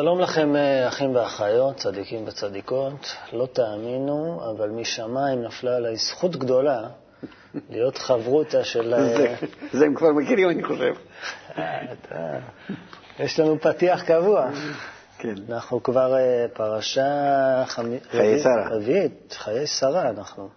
שלום לכם, אה, אחים ואחיות, צדיקים וצדיקות. לא תאמינו, אבל משמיים נפלה עליי זכות גדולה להיות חברותה של... אה, זה, זה הם כבר מכירים, אני חושב. אתה, יש לנו פתיח קבוע. כן. אנחנו כבר אה, פרשה חמי... חיי שרה. רביעית, חיי שרה אנחנו.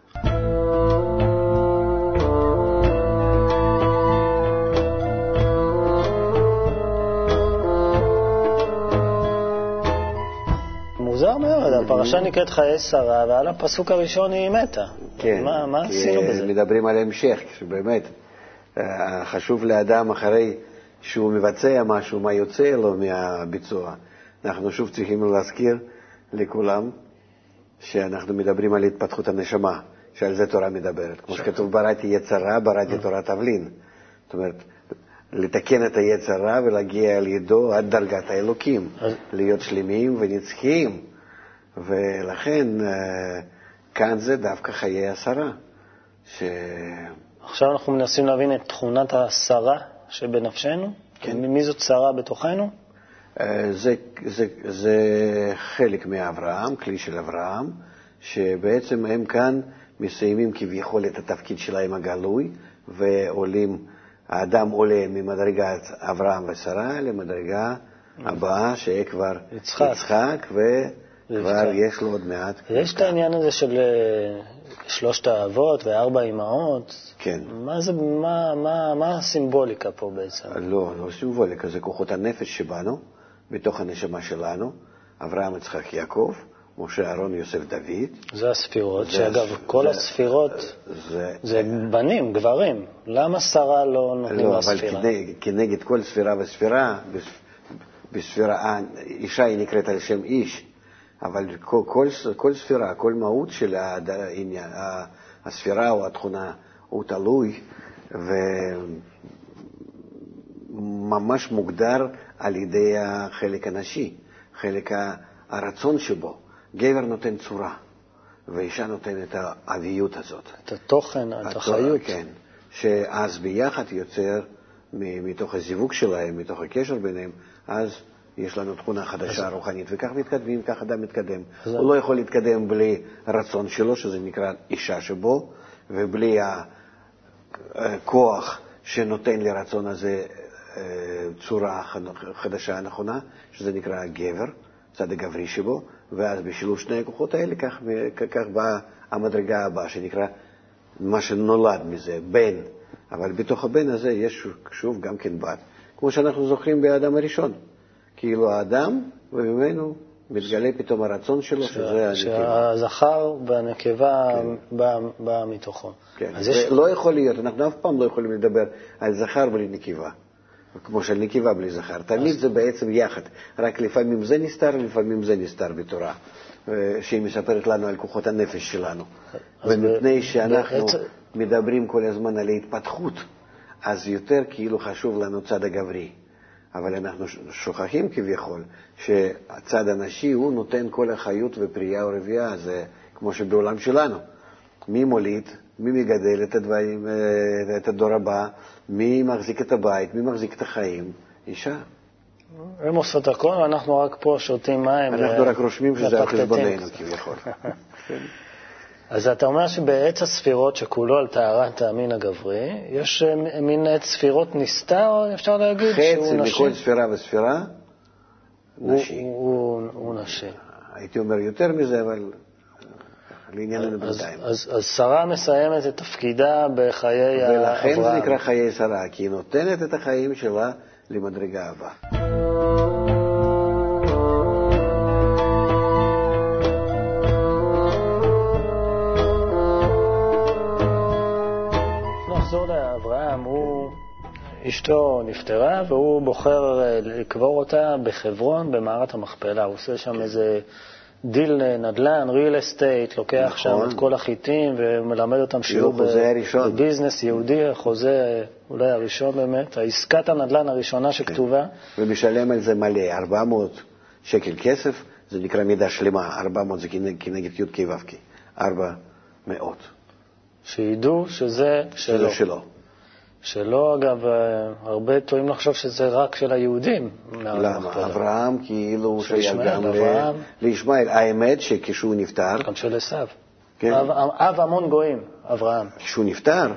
הפרשה נקראת חיי שרה, ועל הפסוק הראשון היא מתה. כן. מה, מה עשינו בזה? מדברים על המשך, שבאמת אה, חשוב לאדם אחרי שהוא מבצע משהו, מה יוצא לו מהביצוע. אנחנו שוב צריכים להזכיר לכולם שאנחנו מדברים על התפתחות הנשמה, שעל זה תורה מדברת. כמו שכתוב, בראתי יצרה, בראתי תורת תבלין. זאת אומרת, לתקן את היצרה ולהגיע על ידו עד דרגת האלוקים, אז- להיות שלמים ונצחיים. ולכן אה, כאן זה דווקא חיי השרה. ש... עכשיו אנחנו מנסים להבין את תכונת השרה שבנפשנו. כן. מי זאת שרה בתוכנו? אה, זה, זה, זה חלק מאברהם, כלי של אברהם, שבעצם הם כאן מסיימים כביכול את התפקיד שלהם הגלוי, ועולים, האדם עולה ממדרגת אברהם ושרה למדרגה הבאה, שיהיה כבר יצחק. יצחק יצחק. יש לו עוד מעט. יש את העניין הזה של אה, שלושת האבות וארבע אמהות. כן. מה זה, מה, מה, מה הסימבוליקה פה בעצם? לא, לא סימבוליקה, זה כוחות הנפש שבנו, בתוך הנשמה שלנו, אברהם, יצחק, יעקב, משה, אהרון, יוסף, דוד. זה הספירות, זה שאגב, הס- כל זה- הספירות זה, זה בנים, גברים. למה שרה לא נותנים לא, לה אבל ספירה? כנגד, כנגד כל ספירה וספירה, בס- בספירה, אה, אישה היא נקראת על שם איש, אבל כל, כל, כל ספירה, כל מהות של העניין, הספירה או התכונה, הוא תלוי וממש מוגדר על ידי החלק הנשי, חלק הרצון שבו. גבר נותן צורה, ואישה נותנת את האביות הזאת. את התוכן, את החיות. כן, שאז ביחד יוצר, מתוך הזיווג שלהם, מתוך הקשר ביניהם, אז יש לנו תכונה חדשה רוחנית, וכך מתקדמים, כך אדם מתקדם. אז- הוא לא יכול להתקדם בלי רצון שלו, שזה נקרא אישה שבו, ובלי הכוח שנותן לרצון הזה אה, צורה חד- חדשה נכונה, שזה נקרא גבר, צד הגברי שבו, ואז בשילוב שני הכוחות האלה, כך, כך באה המדרגה הבאה, שנקרא מה שנולד מזה, בן. אבל בתוך הבן הזה יש שוב גם כן בת, כמו שאנחנו זוכרים באדם הראשון. כאילו האדם, וממנו מתגלה פתאום הרצון שלו, שזה הנקבה. שהזכר והנקבה בא, בא מתוכו. כן, אז יש... ולא יכול להיות, אנחנו אף פעם לא יכולים לדבר על זכר בלי נקבה. כמו של נקבה בלי זכר. תמיד זה בעצם יחד. רק לפעמים זה נסתר, לפעמים זה נסתר בתורה, אה, שהיא מספרת לנו על כוחות הנפש שלנו. ומפני ב- שאנחנו בעצם- מדברים כל הזמן על ההתפתחות, אז יותר כאילו חשוב לנו צד הגברי. אבל אנחנו שוכחים כביכול שהצד הנשי הוא נותן כל החיות ופרייה ורבייה, זה כמו שבעולם שלנו. מי מוליד, מי מגדל את הדברים, אה, את הדור הבא, מי מחזיק את הבית, מי מחזיק את החיים? אישה. הם עושות הכל, ואנחנו רק פה שותים מים. אנחנו ו- רק רושמים שזה על חשבוננו. כביכול. אז אתה אומר שבעץ הספירות שכולו על טהרת המין הגברי, יש אה, מין עץ ספירות נסתר, אפשר להגיד, חצי שהוא נשי? מכל ספירה וספירה, הוא- נשי. הוא הוא נשי. הייתי אומר יותר מזה, אבל לענייננו אז, בינתיים. אז, אז שרה מסיימת את תפקידה בחיי ולכן זה אברהם. נקרא חיי שרה, כי היא נותנת את החיים שלה למדרגה הבאה. לאברהם, הוא, אשתו נפטרה והוא בוחר אה, לקבור אותה בחברון במערת המכפלה. הוא עושה שם איזה דיל אה, נדל"ן, real estate, לוקח שם נכון. את כל החיטים ומלמד אותם שיעור. בביזנס יהודי, החוזה אולי הראשון באמת, עסקת הנדל"ן הראשונה שכתובה. ומשלם על זה מלא, 400 שקל כסף, זה נקרא מידה שלמה, 400 זה כנגד י"ק ו"ק, 400, שידעו שזה שלו. שזה שלו. שלא, אגב, אה, הרבה טועים לחשוב שזה רק של היהודים. למה? אברהם כאילו הוא שייך גם. לישמעאל. האמת שכשהוא נפטר, גם של עשיו. כן. אב, אב המון גויים, אברהם. כשהוא נפטר,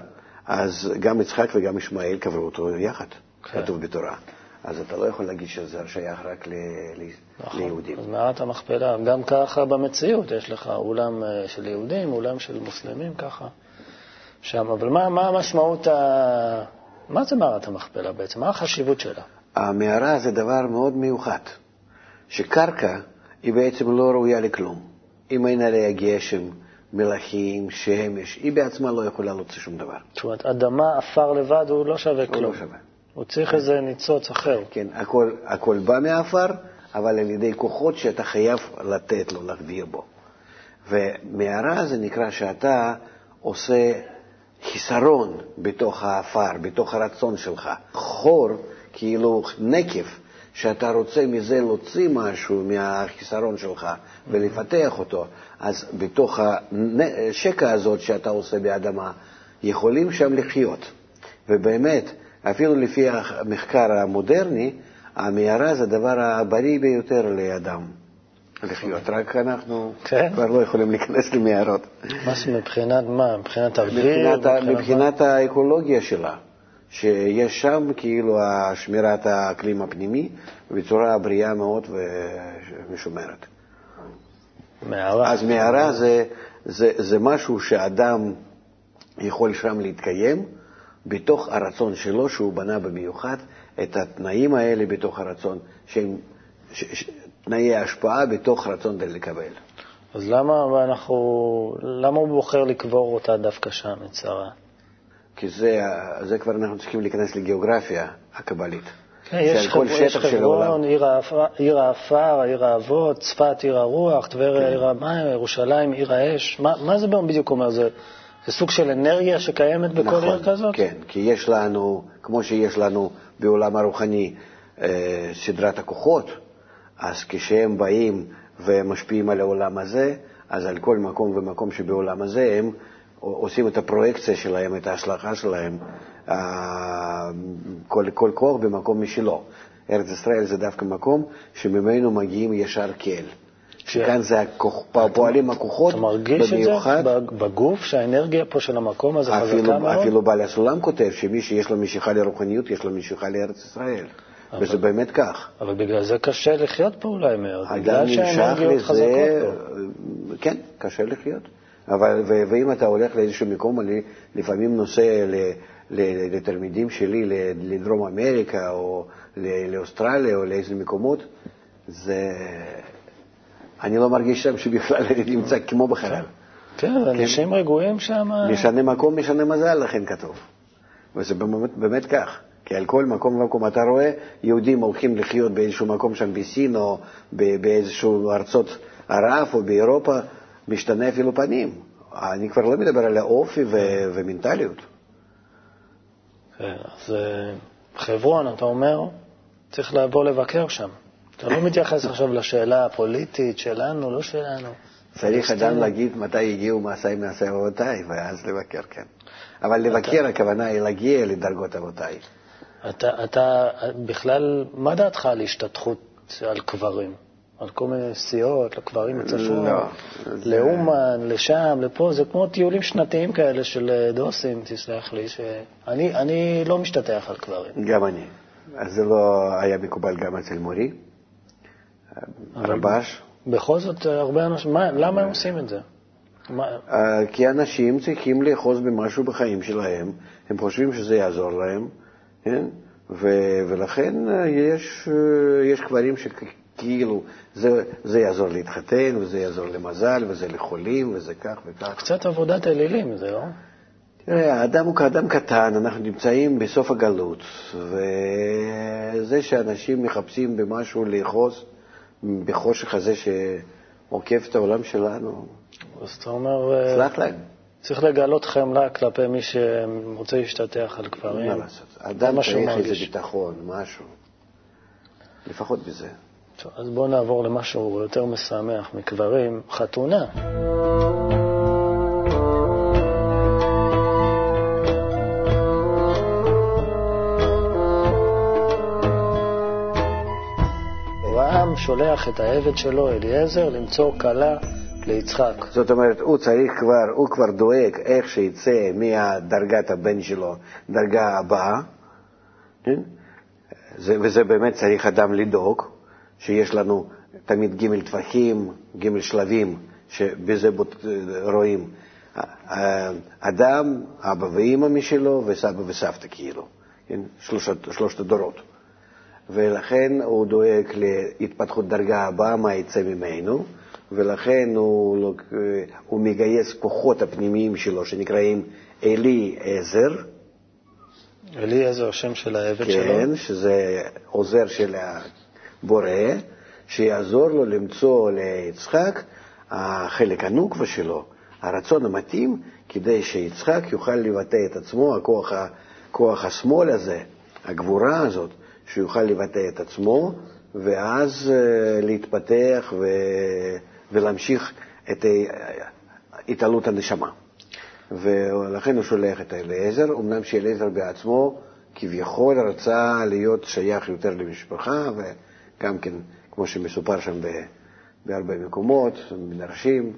אז גם יצחק וגם ישמעאל קברו אותו יחד, כן. כתוב בתורה. אז אתה לא יכול להגיד שזה שייך רק ל- ל- נכון. ליהודים. אז מערת המכפלה, גם ככה במציאות, יש לך אולם אה, של יהודים, אולם של מוסלמים, ככה שם. אבל מה, מה המשמעות, ה... מה זה מערת המכפלה בעצם? מה החשיבות שלה? המערה זה דבר מאוד מיוחד, שקרקע היא בעצם לא ראויה לכלום. אם אין עליה גשם, מלחים, שמש, היא בעצמה לא יכולה להוציא שום דבר. זאת אומרת, אדמה, עפר לבד, הוא לא שווה הוא כלום. לא שווה. הוא צריך איזה ניצוץ אחר. כן, הכל, הכל בא מעפר, אבל על ידי כוחות שאתה חייב לתת לו, להחדיר בו. ומערה זה נקרא שאתה עושה חיסרון בתוך העפר, בתוך הרצון שלך. חור, כאילו נקב, שאתה רוצה מזה להוציא משהו מהחיסרון שלך ולפתח אותו, אז בתוך השקע הזאת שאתה עושה באדמה, יכולים שם לחיות. ובאמת, אפילו לפי המחקר המודרני, המערה זה הדבר הבריא ביותר לאדם לחיות, רק אנחנו כן. כבר לא יכולים להיכנס למערות. מה זה מבחינת מה? מבחינת אוויר? מבחינת, מבחינת האקולוגיה שלה, שיש שם כאילו שמירת האקלים הפנימי בצורה בריאה מאוד ומשומרת. מערה. אז מערה זה, זה, זה משהו שאדם יכול שם להתקיים בתוך הרצון שלו, שהוא בנה במיוחד את התנאים האלה בתוך הרצון, שהם ש, ש, תנאי ההשפעה בתוך רצון לקבל. אז למה אנחנו, למה הוא בוחר לקבור אותה דווקא שם, את שרה? כי זה, זה כבר אנחנו צריכים להיכנס לגיאוגרפיה הקבלית. כן, יש. חברון, עיר האפר, עיר האפר, עיר האבות, צפת, עיר הרוח, טבריה, כן. עיר המים, ירושלים, עיר האש. מה, מה זה בדיוק אומר? זה, זה סוג של אנרגיה שקיימת בכל נכון, עיר כזאת? כן, כי יש לנו, כמו שיש לנו בעולם הרוחני אה, סדרת הכוחות, אז כשהם באים ומשפיעים על העולם הזה, אז על כל מקום ומקום שבעולם הזה הם עושים את הפרויקציה שלהם, את ההשלכה שלהם, אה, כל, כל כוח במקום משלו. ארץ ישראל זה דווקא מקום שממנו מגיעים ישר כאל. שכאן זה הכוח, פועלים הכוחות אתה מרגיש במיוחד. את זה בגוף, שהאנרגיה פה של המקום הזה חזקה מאוד? אפילו בעל הסולם כותב שמי שיש לו משיכה לרוחניות, יש לו משיכה לארץ ישראל. וזה באמת כך. אבל בגלל זה קשה לחיות פה אולי מאוד, בגלל שהאנרגיות לזה, חזקות פה. כן, קשה לחיות. אבל, ו, ואם אתה הולך לאיזשהו מקום, אני לפעמים נוסע ל, ל, לתלמידים שלי ל- לדרום אמריקה או ל- לאוסטרליה או לאיזה מקומות, זה... אני לא מרגיש שם שבכלל אני נמצא כמו בחלל. כן, אנשים רגועים שם. משנה מקום, משנה מזל, לכן כתוב. וזה באמת, באמת כך. כי על כל מקום ומקום אתה רואה יהודים הולכים לחיות באיזשהו מקום שם בסין או באיזשהו ארצות ערב או באירופה, משתנה אפילו פנים. אני כבר לא מדבר על האופי ו- ומנטליות. כן, אז אה, חברון, אתה אומר, צריך לבוא לבקר שם. אתה לא מתייחס עכשיו לשאלה הפוליטית שלנו, לא שלנו. צריך. אדם להגיד מתי הגיעו מעשיי מעשי אבותיי, ואז לבקר, כן. אבל לבקר, הכוונה היא להגיע לדרגות אבותיי. אתה, אתה בכלל, מה דעתך על השתתחות על קברים? על כל מיני סיעות, לקברים בצפון, לא, זה- לאומן, לשם, לפה, זה כמו טיולים שנתיים כאלה של אה, דוסים, תסלח לי, שאני אני לא משתטח על קברים. גם אני. אז זה לא היה מקובל גם אצל מורי, הרבש. בכל זאת, אה, הרבה אנשים, מה, למה הם עושים את זה? מה, אה, כי אנשים צריכים לאחוז במשהו בחיים שלהם, הם חושבים שזה יעזור להם, כן? ו- ולכן אה, יש, אה, יש קברים שכאילו זה, זה יעזור להתחתן, וזה יעזור למזל, וזה לחולים, וזה כך וכך. קצת עבודת אלילים, זה לא? תראה, האדם הוא כאדם קטן, אנחנו נמצאים בסוף הגלות, וזה שאנשים מחפשים במשהו לאחוז בחושך הזה שעוקף את העולם שלנו, אז אתה אומר, אה, סלח להם. צריך לגלות חמלה כלפי מי שרוצה להשתטח על קברים. מה לעשות? אדם צריך איזה ביטחון, משהו. לפחות בזה. טוב, אז בואו נעבור למשהו יותר משמח מקברים, חתונה. שולח את העבד שלו, אליעזר, למצוא כלה ליצחק. זאת אומרת, הוא צריך כבר, הוא כבר דואג איך שיצא מדרגת הבן שלו, דרגה הבאה, כן? זה, וזה באמת צריך אדם לדאוג, שיש לנו תמיד ג' טווחים, ג' שלבים, שבזה רואים אדם, אבא ואימא משלו, וסבא וסבתא כאילו, כן? שלושת, שלושת הדורות. ולכן הוא דואג להתפתחות דרגה הבאה, מה יצא ממנו, ולכן הוא, לא, הוא מגייס כוחות הפנימיים שלו, שנקראים אלי עזר. אלי עזר, שם של העבד כן, שלו. כן, שזה עוזר של הבורא, שיעזור לו למצוא ליצחק החלק הנוקבה שלו, הרצון המתאים, כדי שיצחק יוכל לבטא את עצמו, הכוח, הכוח השמאל הזה, הגבורה הזאת, שיוכל לבטא את עצמו, ואז אה, להתפתח ו... ולהמשיך את התעלות הנשמה. ולכן הוא שולח את אליעזר, אמנם שאליעזר בעצמו כביכול רצה להיות שייך יותר למשפחה, וגם כן, כמו שמסופר שם בהרבה מקומות, מדרשים,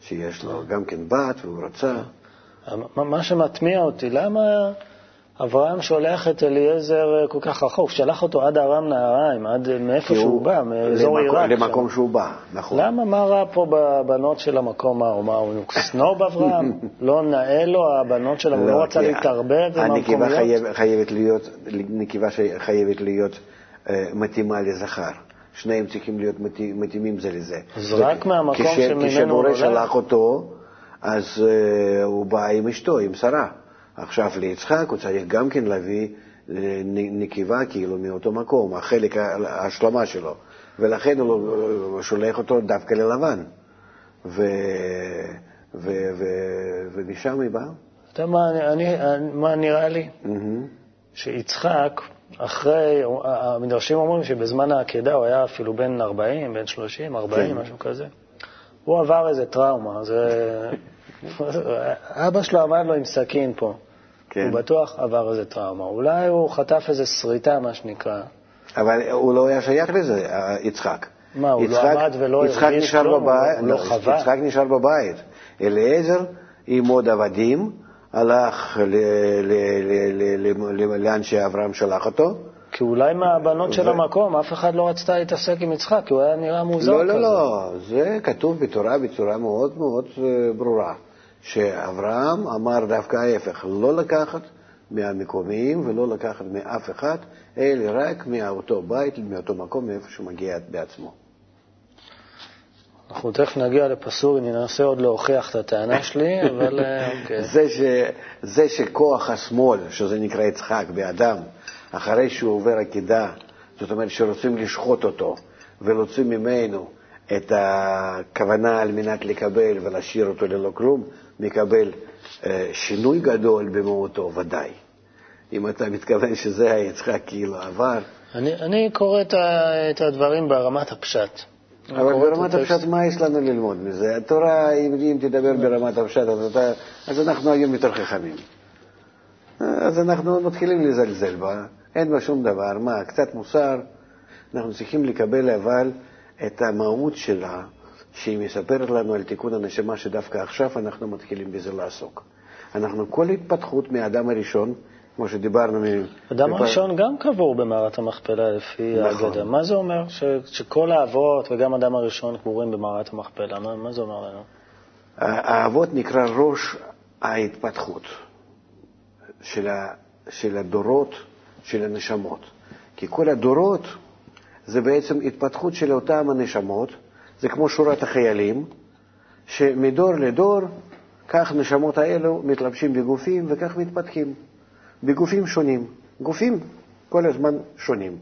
שיש לו גם כן בת והוא רצה. מה שמטמיע אותי, למה אברהם שולח את אליעזר אה, כל כך רחוק, שלח אותו עד ארם נהריים, עד אה, מאיפה שהוא בא, מאזור עיראק. למקום שהוא בא, נכון. למה, מה רע פה בבנות של המקום ההוא? מה, הוא סנוב אברהם? לא נאה לו הבנות שלו, הוא לא, לא רצה להתערבב עם המקומיות? הנקבה חייבת להיות, נקבה חייבת להיות אה, מתאימה לזכר. שניהם צריכים להיות מתאימים זה לזה. אז רק מהמקום שממנו הוא הולך? כשמורה שלח אותו, אז הוא בא עם אשתו, עם שרה. עכשיו ליצחק הוא צריך גם כן להביא נקבה כאילו מאותו מקום, החלק, ההשלמה שלו, ולכן הוא שולח אותו דווקא ללבן, ו, ו, ו, ומשם היא באה. אתה יודע מה, אני, מה נראה לי? Mm-hmm. שיצחק, אחרי, המדרשים אומרים שבזמן העקדה הוא היה אפילו בן 40, בן 30, 40, כן. משהו כזה. הוא עבר איזה טראומה, זה... אבא שלו עמד לו עם סכין פה. כן. הוא בטוח עבר איזה טראומה. אולי הוא חטף איזה שריטה, מה שנקרא. אבל הוא לא היה שייך לזה, יצחק. מה, הוא לא יצחק, לא עמד ולא הרגיש כלום? הוא לא, לא חווה? יצחק נשאר בבית. אליעזר עם עוד עבדים הלך לאן שאברהם שלח אותו. כי אולי מהבנות של המקום, אף אחד לא רצתה להתעסק עם יצחק, כי הוא היה נראה מוזר כזה. לא, לא, לא, זה כתוב בתורה בצורה מאוד מאוד אה, ברורה. שאברהם אמר דווקא ההפך, לא לקחת מהמקומיים ולא לקחת מאף אחד, אלא רק מאותו בית, מאותו מקום, מאיפה שהוא מגיע בעצמו. אנחנו תכף נגיע לפסוק, אני אנסה עוד להוכיח את הטענה שלי, אבל אה, אוקיי. זה, ש, זה שכוח השמאל, שזה נקרא יצחק, באדם, אחרי שהוא עובר עקידה, זאת אומרת שרוצים לשחוט אותו ורוצים ממנו את הכוונה על מנת לקבל ולהשאיר אותו ללא כלום, מקבל אה, שינוי גדול במהותו, ודאי. אם אתה מתכוון שזה היצחק כאילו עבר. אני, אני קורא את, את הדברים ברמת הפשט. אבל ברמת הפשט, מה יש לנו ללמוד מזה? התורה, אם, אם תדבר ברמת הפשט, אז, אתה, אז אנחנו היום יותר חכמים. אז אנחנו מתחילים לזלזל בה, אין בה שום דבר. מה, קצת מוסר? אנחנו צריכים לקבל אבל את המהות שלה, שהיא מספרת לנו על תיקון הנשמה, שדווקא עכשיו אנחנו מתחילים בזה לעסוק. אנחנו, כל התפתחות מהאדם הראשון, כמו שדיברנו... אדם הראשון גם קבור במערת המכפלה לפי נכון. האגדה. מה זה אומר? ש, שכל האבות וגם אדם הראשון קבורים במערת המכפלה. מה, מה זה אומר לנו? האבות נקרא ראש ההתפתחות של, ה, של הדורות, של הנשמות. כי כל הדורות זה בעצם התפתחות של אותם הנשמות, זה כמו שורת החיילים, שמדור לדור, כך נשמות האלו מתלבשים בגופים וכך מתפתחים, בגופים שונים. גופים כל הזמן שונים,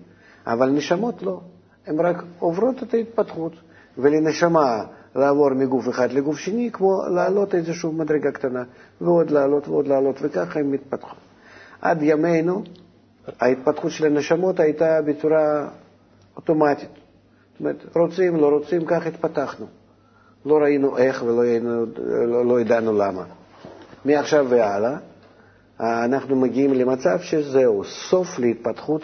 אבל נשמות לא, הן רק עוברות את ההתפתחות, ולנשמה לעבור מגוף אחד לגוף שני, כמו לעלות איזושהי מדרגה קטנה, ועוד לעלות ועוד לעלות, וככה הן מתפתחות. עד ימינו ההתפתחות של הנשמות הייתה בצורה אוטומטית. אומרת, רוצים, לא רוצים, כך התפתחנו. לא ראינו איך ולא היינו, לא, לא ידענו למה. מעכשיו והלאה אנחנו מגיעים למצב שזהו, סוף להתפתחות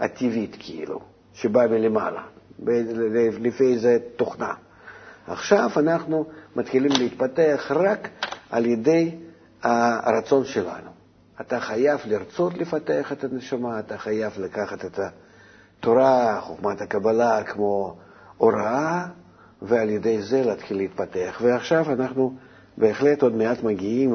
הטבעית כאילו, שבאה מלמעלה. לפי איזה תוכנה. עכשיו אנחנו מתחילים להתפתח רק על ידי הרצון שלנו. אתה חייב לרצות לפתח את הנשמה, אתה חייב לקחת את התורה, חוכמת הקבלה, כמו הוראה, ועל ידי זה להתחיל להתפתח. ועכשיו אנחנו בהחלט עוד מעט מגיעים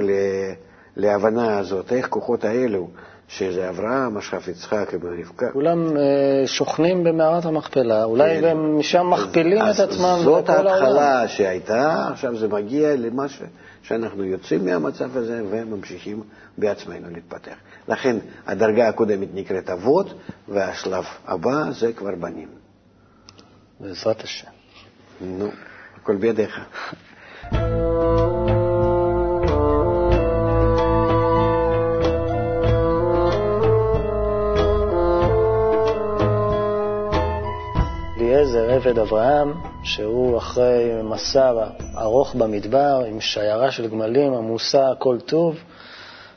להבנה הזאת, איך כוחות האלו שזה אברהם, אשרף יצחק ורבקה. כולם אה, שוכנים במערת המכפלה, אולי כן. הם משם מכפילים את עצמם זאת ההתחלה שהייתה, עכשיו זה מגיע למה ש... שאנחנו יוצאים מהמצב הזה וממשיכים בעצמנו להתפתח. לכן הדרגה הקודמת נקראת אבות, והשלב הבא זה כבר בנים. בעזרת השם. נו, הכל בידיך. אליעזר, עבד אברהם, שהוא אחרי מסע ארוך במדבר עם שיירה של גמלים עמוסה כל טוב,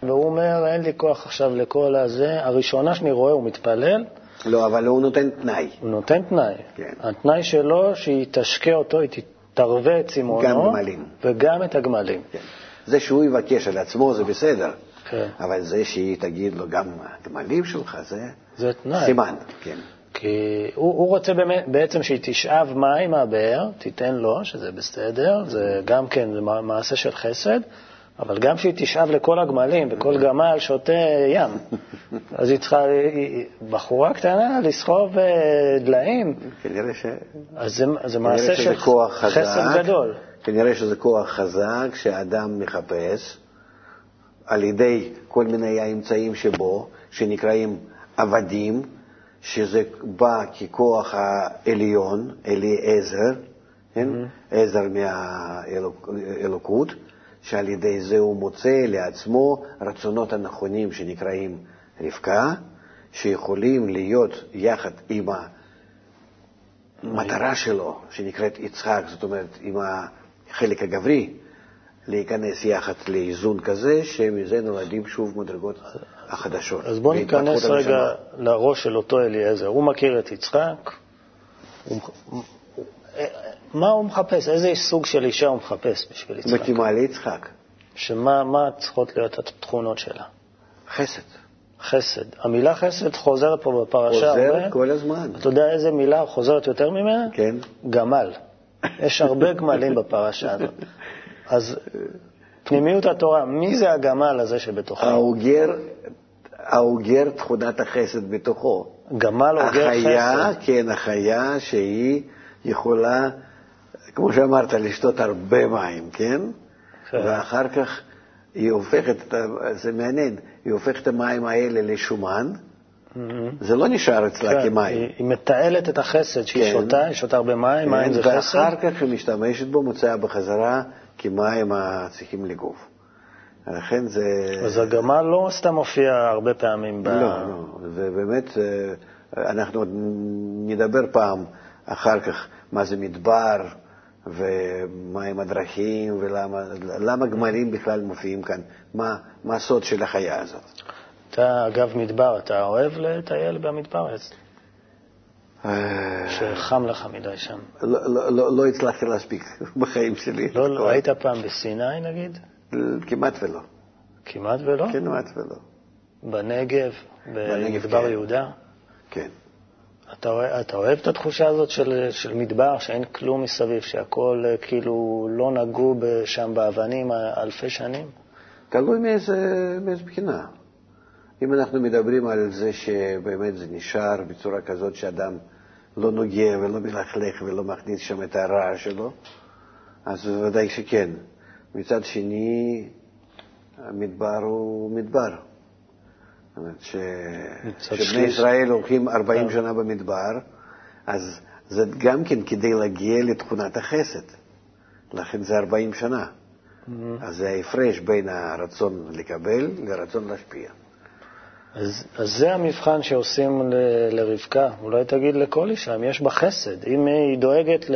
והוא אומר, אין לי כוח עכשיו לכל הזה. הראשונה שאני רואה, הוא מתפלל. לא, אבל הוא נותן תנאי. הוא נותן תנאי. כן. התנאי שלו, שהיא תשקה אותו, היא תרווה את צימונו. גם גמלים. וגם את הגמלים. כן. זה שהוא יבקש על עצמו זה בסדר. כן. אבל זה שהיא תגיד לו גם הגמלים שלך, זה, זה תנאי. סימן. כן. כי הוא, הוא רוצה באמת, בעצם שהיא תשאב מים מהבאר, תיתן לו, שזה בסדר, זה גם כן מעשה של חסד, אבל גם שהיא תשאב לכל הגמלים, וכל גמל שותה ים. אז היא צריכה, היא בחורה קטנה, לסחוב אה, דליים. כנראה ש... אז זה, זה מעשה של חסד גדול. כנראה שזה כוח חזק שאדם מחפש על ידי כל מיני האמצעים שבו, שנקראים עבדים, שזה בא ככוח העליון, אליעזר, כן? Mm-hmm. עזר מהאלוקות, שעל ידי זה הוא מוצא לעצמו רצונות הנכונים שנקראים רבקה, שיכולים להיות יחד עם המטרה שלו, שנקראת יצחק, זאת אומרת, עם החלק הגברי, להיכנס יחד לאיזון כזה, שמזה נולדים שוב מדרגות החדשות. אז בואו ניכנס רגע לראש של אותו אליעזר. הוא מכיר את יצחק, הוא... מה הוא מחפש? איזה סוג של אישה הוא מחפש בשביל יצחק? מתאימה ליצחק. שמה צריכות להיות התכונות שלה? חסד. חסד. המילה חסד חוזרת פה בפרשה. חוזרת כל הזמן. אתה יודע איזה מילה חוזרת יותר ממנה? כן. גמל. יש הרבה גמלים בפרשה הזאת. אז פנימיות התורה, מי זה הגמל הזה שבתוכו? האוגר, האוגר תכונת החסד בתוכו. גמל אוגר החיה, חסד. כן, החיה שהיא יכולה, כמו שאמרת, לשתות הרבה מים, כן? כן. ואחר כך היא הופכת, זה מעניין, היא הופכת את המים האלה לשומן, mm-hmm. זה לא נשאר אצלה כן, כמים. היא, היא מתעלת את החסד שהיא כן. שותה, היא שותה הרבה מים, כן, מים זה ואחר חסד. ואחר כך היא משתמשת בו, מוציאה בחזרה כמים הצריכים לגוף. לכן זה... אז הגמל לא סתם מופיע הרבה פעמים ב... לא, לא, זה באמת, אה, אנחנו עוד נדבר פעם אחר כך מה זה מדבר ומהם הדרכים ולמה גמלים בכלל מופיעים כאן, מה, מה הסוד של החיה הזאת. אתה, אגב מדבר, אתה אוהב לטייל במדבר? אה, שחם לך מדי שם. לא, לא, לא, לא הצלחתי להספיק בחיים שלי. לא, לא, היית פעם בסיני נגיד? כמעט ולא. כמעט ולא? כמעט ולא. בנגב, במדבר כן. יהודה? כן. אתה, אתה אוהב את התחושה הזאת של, של מדבר, שאין כלום מסביב, שהכל אה, כאילו לא נגעו שם באבנים אלפי שנים? תלוי מאיזה, מאיזה בחינה. אם אנחנו מדברים על זה שבאמת זה נשאר בצורה כזאת שאדם לא נוגע ולא מלכלך ולא מכניס שם את הרע שלו, אז בוודאי שכן. מצד שני, המדבר הוא מדבר. זאת אומרת, כשבני ישראל הולכים 40 כן. שנה במדבר, אז זה גם כן כדי להגיע לתכונת החסד. לכן זה 40 שנה. Mm-hmm. אז זה ההפרש בין הרצון לקבל לרצון להשפיע. אז, אז זה המבחן שעושים ל, לרבקה. אולי תגיד לכל אישה, אם יש בה חסד, אם היא דואגת ל,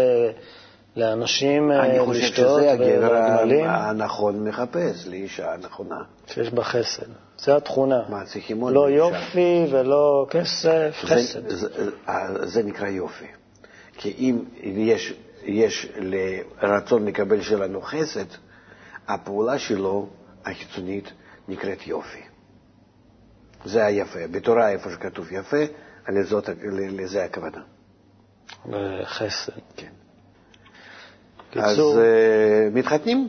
לאנשים לשתות ולגמלים. אני חושב שזה הגבר הנכון מחפש, לאישה הנכונה. שיש בה חסד. זה התכונה. מה, צריכים עוד לא יופי ולא כסף, חסד. זה, זה, זה נקרא יופי. כי אם יש, יש לרצון לקבל שלנו חסד, הפעולה שלו, החיצונית, נקראת יופי. זה היפה. בתורה, איפה שכתוב יפה, לזאת, לזה הכוונה. חסד. כן. אז uh, מתחתנים?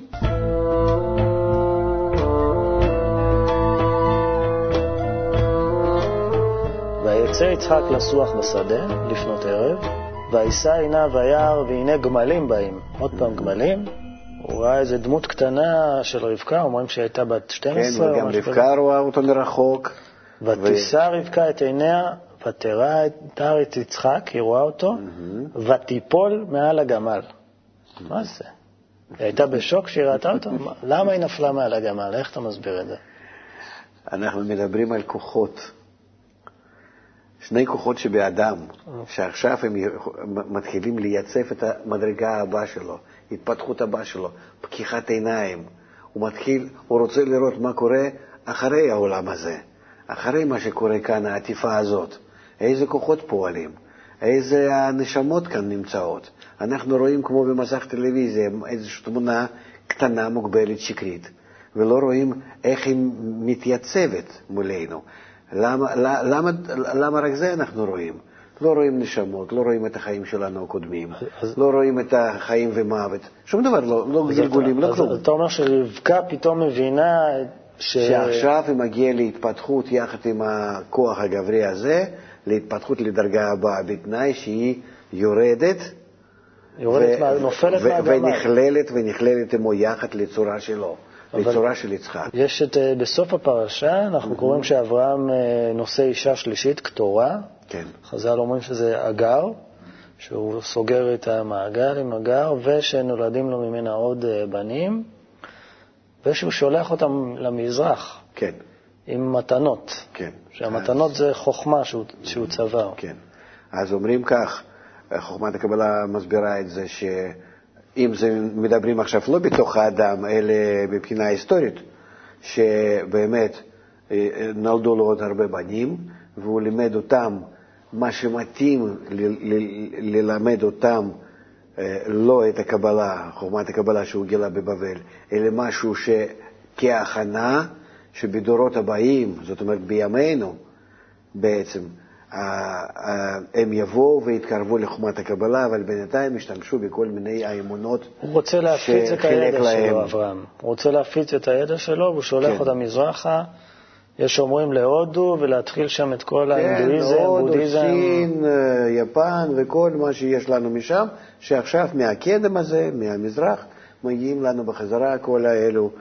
ויצא יצחק לסוח בשדה לפנות ערב, וישא עיניו וירא והנה גמלים באים. עוד פעם גמלים. הוא ראה איזה דמות קטנה של רבקה, אומרים שהייתה בת 12 כן, וגם רבקה רואה אותו לרחוק. ותישא רבקה את עיניה, ותרא את יצחק, היא רואה אותו, ותיפול מעל הגמל. מה זה? היא הייתה בשוק כשהיא ראתה אותו? למה היא נפלה מעל הגמל? איך אתה מסביר את זה? אנחנו מדברים על כוחות. שני כוחות שבאדם, שעכשיו הם מתחילים לייצב את המדרגה הבאה שלו, התפתחות הבאה שלו, פקיחת עיניים. הוא מתחיל, הוא רוצה לראות מה קורה אחרי העולם הזה, אחרי מה שקורה כאן, העטיפה הזאת. איזה כוחות פועלים, איזה הנשמות כאן נמצאות. אנחנו רואים כמו במסך טלוויזיה איזושהי תמונה קטנה, מוגבלת, שקרית, ולא רואים איך היא מתייצבת מולנו. למה, למה, למה רק זה אנחנו רואים? לא רואים נשמות, לא רואים את החיים שלנו הקודמים, אז, לא רואים את החיים ומוות, שום דבר, לא, לא גלגולים, לא כלום. אתה אומר שרבקה פתאום מבינה ש... שעכשיו היא מגיעה להתפתחות יחד עם הכוח הגברי הזה, להתפתחות לדרגה הבאה, בתנאי שהיא יורדת, יורדת, ו... נופלת מהגמל. ונכללת, ונכללת עמו יחד לצורה שלו. בצורה של יצחק. יש את, אה, בסוף הפרשה, אנחנו mm-hmm. קוראים שאברהם אה, נושא אישה שלישית, קטורה. כן. חז"ל אומרים שזה אגר, שהוא סוגר את המעגל עם אגר, ושנולדים לו ממנה עוד אה, בנים, ושהוא שולח אותם למזרח. כן. עם מתנות. כן. שהמתנות אז... זה חוכמה שהוא, שהוא צבר. כן. אז אומרים כך, חוכמת הקבלה מסבירה את זה, ש... אם זה מדברים עכשיו לא בתוך האדם, אלא מבחינה היסטורית, שבאמת אה, נולדו לו עוד הרבה בנים, והוא לימד אותם מה שמתאים ללמד אותם, אה, לא את הקבלה, חוכמת הקבלה שהוא גילה בבבל, אלא משהו שכהכנה, שבדורות הבאים, זאת אומרת בימינו בעצם, הם יבואו ויתקרבו לחומת הקבלה, אבל בינתיים ישתמשו בכל מיני האמונות הוא רוצה להפיץ את הידע להם. שלו, אברהם. הוא רוצה להפיץ את הידע שלו, והוא שולח כן. אותם מזרחה. יש שאומרים להודו, ולהתחיל שם את כל כן, ההינדואיזם, בודהיזם. כן, הודו, סין, יפן וכל מה שיש לנו משם, שעכשיו מהקדם הזה, מהמזרח, מגיעים לנו בחזרה כל האלו,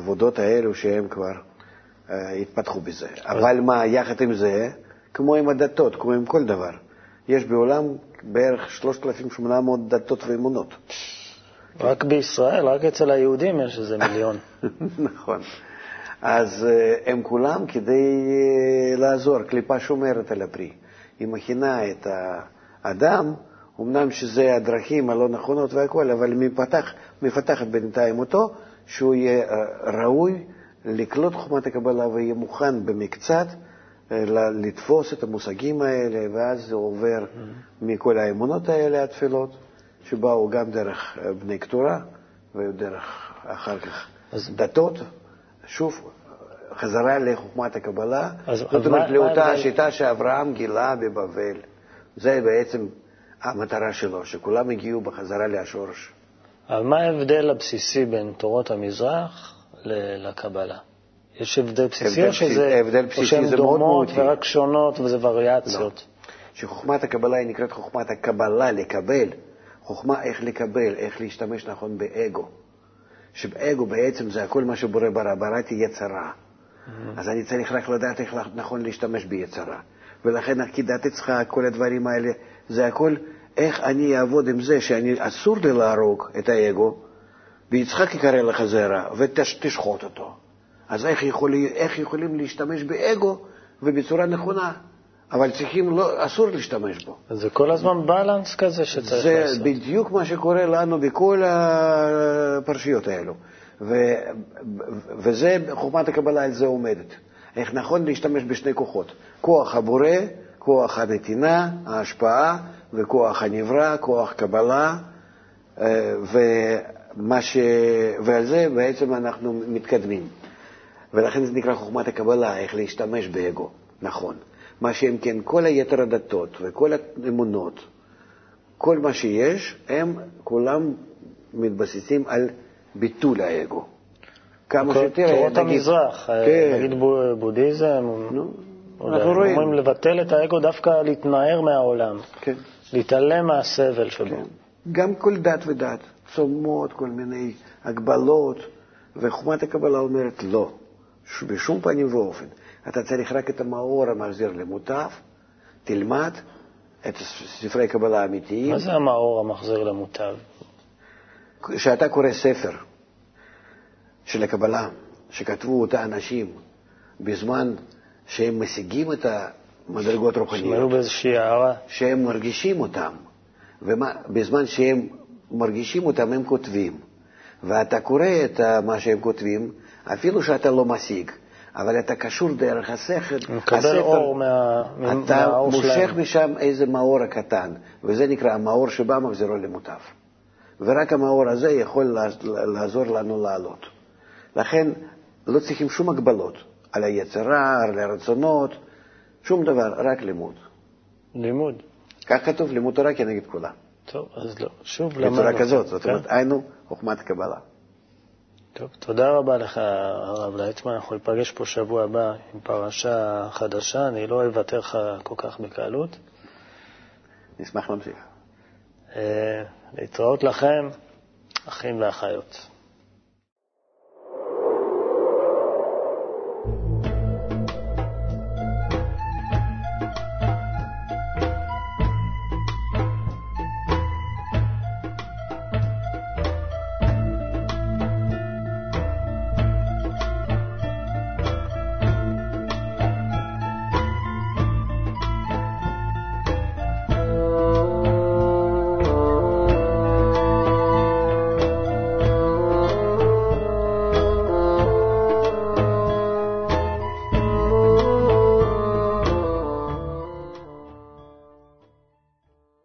העבודות האלו שהם כבר התפתחו בזה. אבל מה, יחד עם זה, כמו עם הדתות, כמו עם כל דבר, יש בעולם בערך 3,800 דתות ואמונות. רק בישראל, רק אצל היהודים יש איזה מיליון. נכון. אז אה, הם כולם כדי אה, לעזור, קליפה שומרת על הפרי. היא מכינה את האדם, אמנם שזה הדרכים הלא נכונות והכול, אבל מפתח, מפתחת בינתיים אותו, שהוא יהיה אה, ראוי לקלוט חוכמת הקבלה ויהיה מוכן במקצת אה, לתפוס את המושגים האלה, ואז זה עובר mm-hmm. מכל האמונות האלה, התפילות, שבאו גם דרך אה, בני קטורה ודרך אחר כך אז... דתות. שוב, חזרה לחוכמת הקבלה, אז, זאת אומרת, לאותה מה... השיטה שאברהם גילה בבבל. זה בעצם המטרה שלו, שכולם הגיעו בחזרה להשורש. אבל מה ההבדל הבסיסי בין תורות המזרח לקבלה. יש הבדל בסיסי או שזה... הבדל בסיסי זה מאוד מהותי. ורק שונות וזה וריאציות? לא. שחוכמת הקבלה היא נקראת חוכמת הקבלה, לקבל. חוכמה איך לקבל, איך להשתמש נכון באגו. שבאגו בעצם זה הכל מה שבורא ברא, בראתי יצרה. Mm-hmm. אז אני צריך רק לדעת איך נכון להשתמש ביצרה. ולכן עקידת יצחק, כל הדברים האלה, זה הכל איך אני אעבוד עם זה שאני, אסור לי להרוג את האגו, ויצחק יקרא לך זרע ותשחוט אותו. אז איך, יכול, איך יכולים להשתמש באגו ובצורה נכונה? אבל צריכים, לא, אסור להשתמש בו. זה כל הזמן בלנס כזה שצריך זה לעשות. זה בדיוק מה שקורה לנו בכל הפרשיות האלו. ו, וזה, חוכמת הקבלה על זה עומדת. איך נכון להשתמש בשני כוחות. כוח הבורא, כוח הנתינה, ההשפעה, וכוח הנברא, כוח קבלה, אה, ומה ש... ועל זה בעצם אנחנו מתקדמים. ולכן זה נקרא חוכמת הקבלה, איך להשתמש באגו, נכון. מה שאם כן, כל היתר הדתות וכל האמונות, כל מה שיש, הם כולם מתבססים על ביטול האגו. כמה שיותר... תורות המזרח, אה, כן. נגיד בודהיזם, נו, אנחנו רואים. אומרים לבטל את האגו, דווקא להתנער מהעולם, כן. להתעלם מהסבל שבו. כן. גם כל דת ודת, צומות, כל מיני הגבלות, וחומת הקבלה אומרת לא, בשום פנים ואופן. אתה צריך רק את המאור המחזיר למוטב, תלמד את ספרי קבלה האמיתיים. מה זה המאור המחזיר למוטב? כשאתה קורא ספר של הקבלה, שכתבו אותה אנשים בזמן שהם משיגים את המדרגות רוחניות. שהם היו באיזושהי הערה. שהם מרגישים אותם, ובזמן שהם מרגישים אותם הם כותבים. ואתה קורא את מה שהם כותבים, אפילו שאתה לא משיג, אבל אתה קשור דרך השכל. מקבל אור מה, אתה מהאור שלהם. אתה מושך משם איזה מאור הקטן, וזה נקרא המאור שבא מחזירו למוטב. ורק המאור הזה יכול לעזור לנו לעלות. לכן לא צריכים שום הגבלות על היצרה, על הרצונות, שום דבר, רק לימוד. לימוד. כך כתוב, לימוד תורה כנגד כולם. טוב, אז לא, שוב למדנו. בצורה כזאת, זאת אומרת, כן. היינו חוכמת קבלה. טוב, תודה רבה לך, הרב ליצמן. אנחנו ניפגש פה שבוע הבא עם פרשה חדשה. אני לא אוותר לך כל כך בקלות. נשמח להמשיך. אה, להתראות לכם, אחים ואחיות.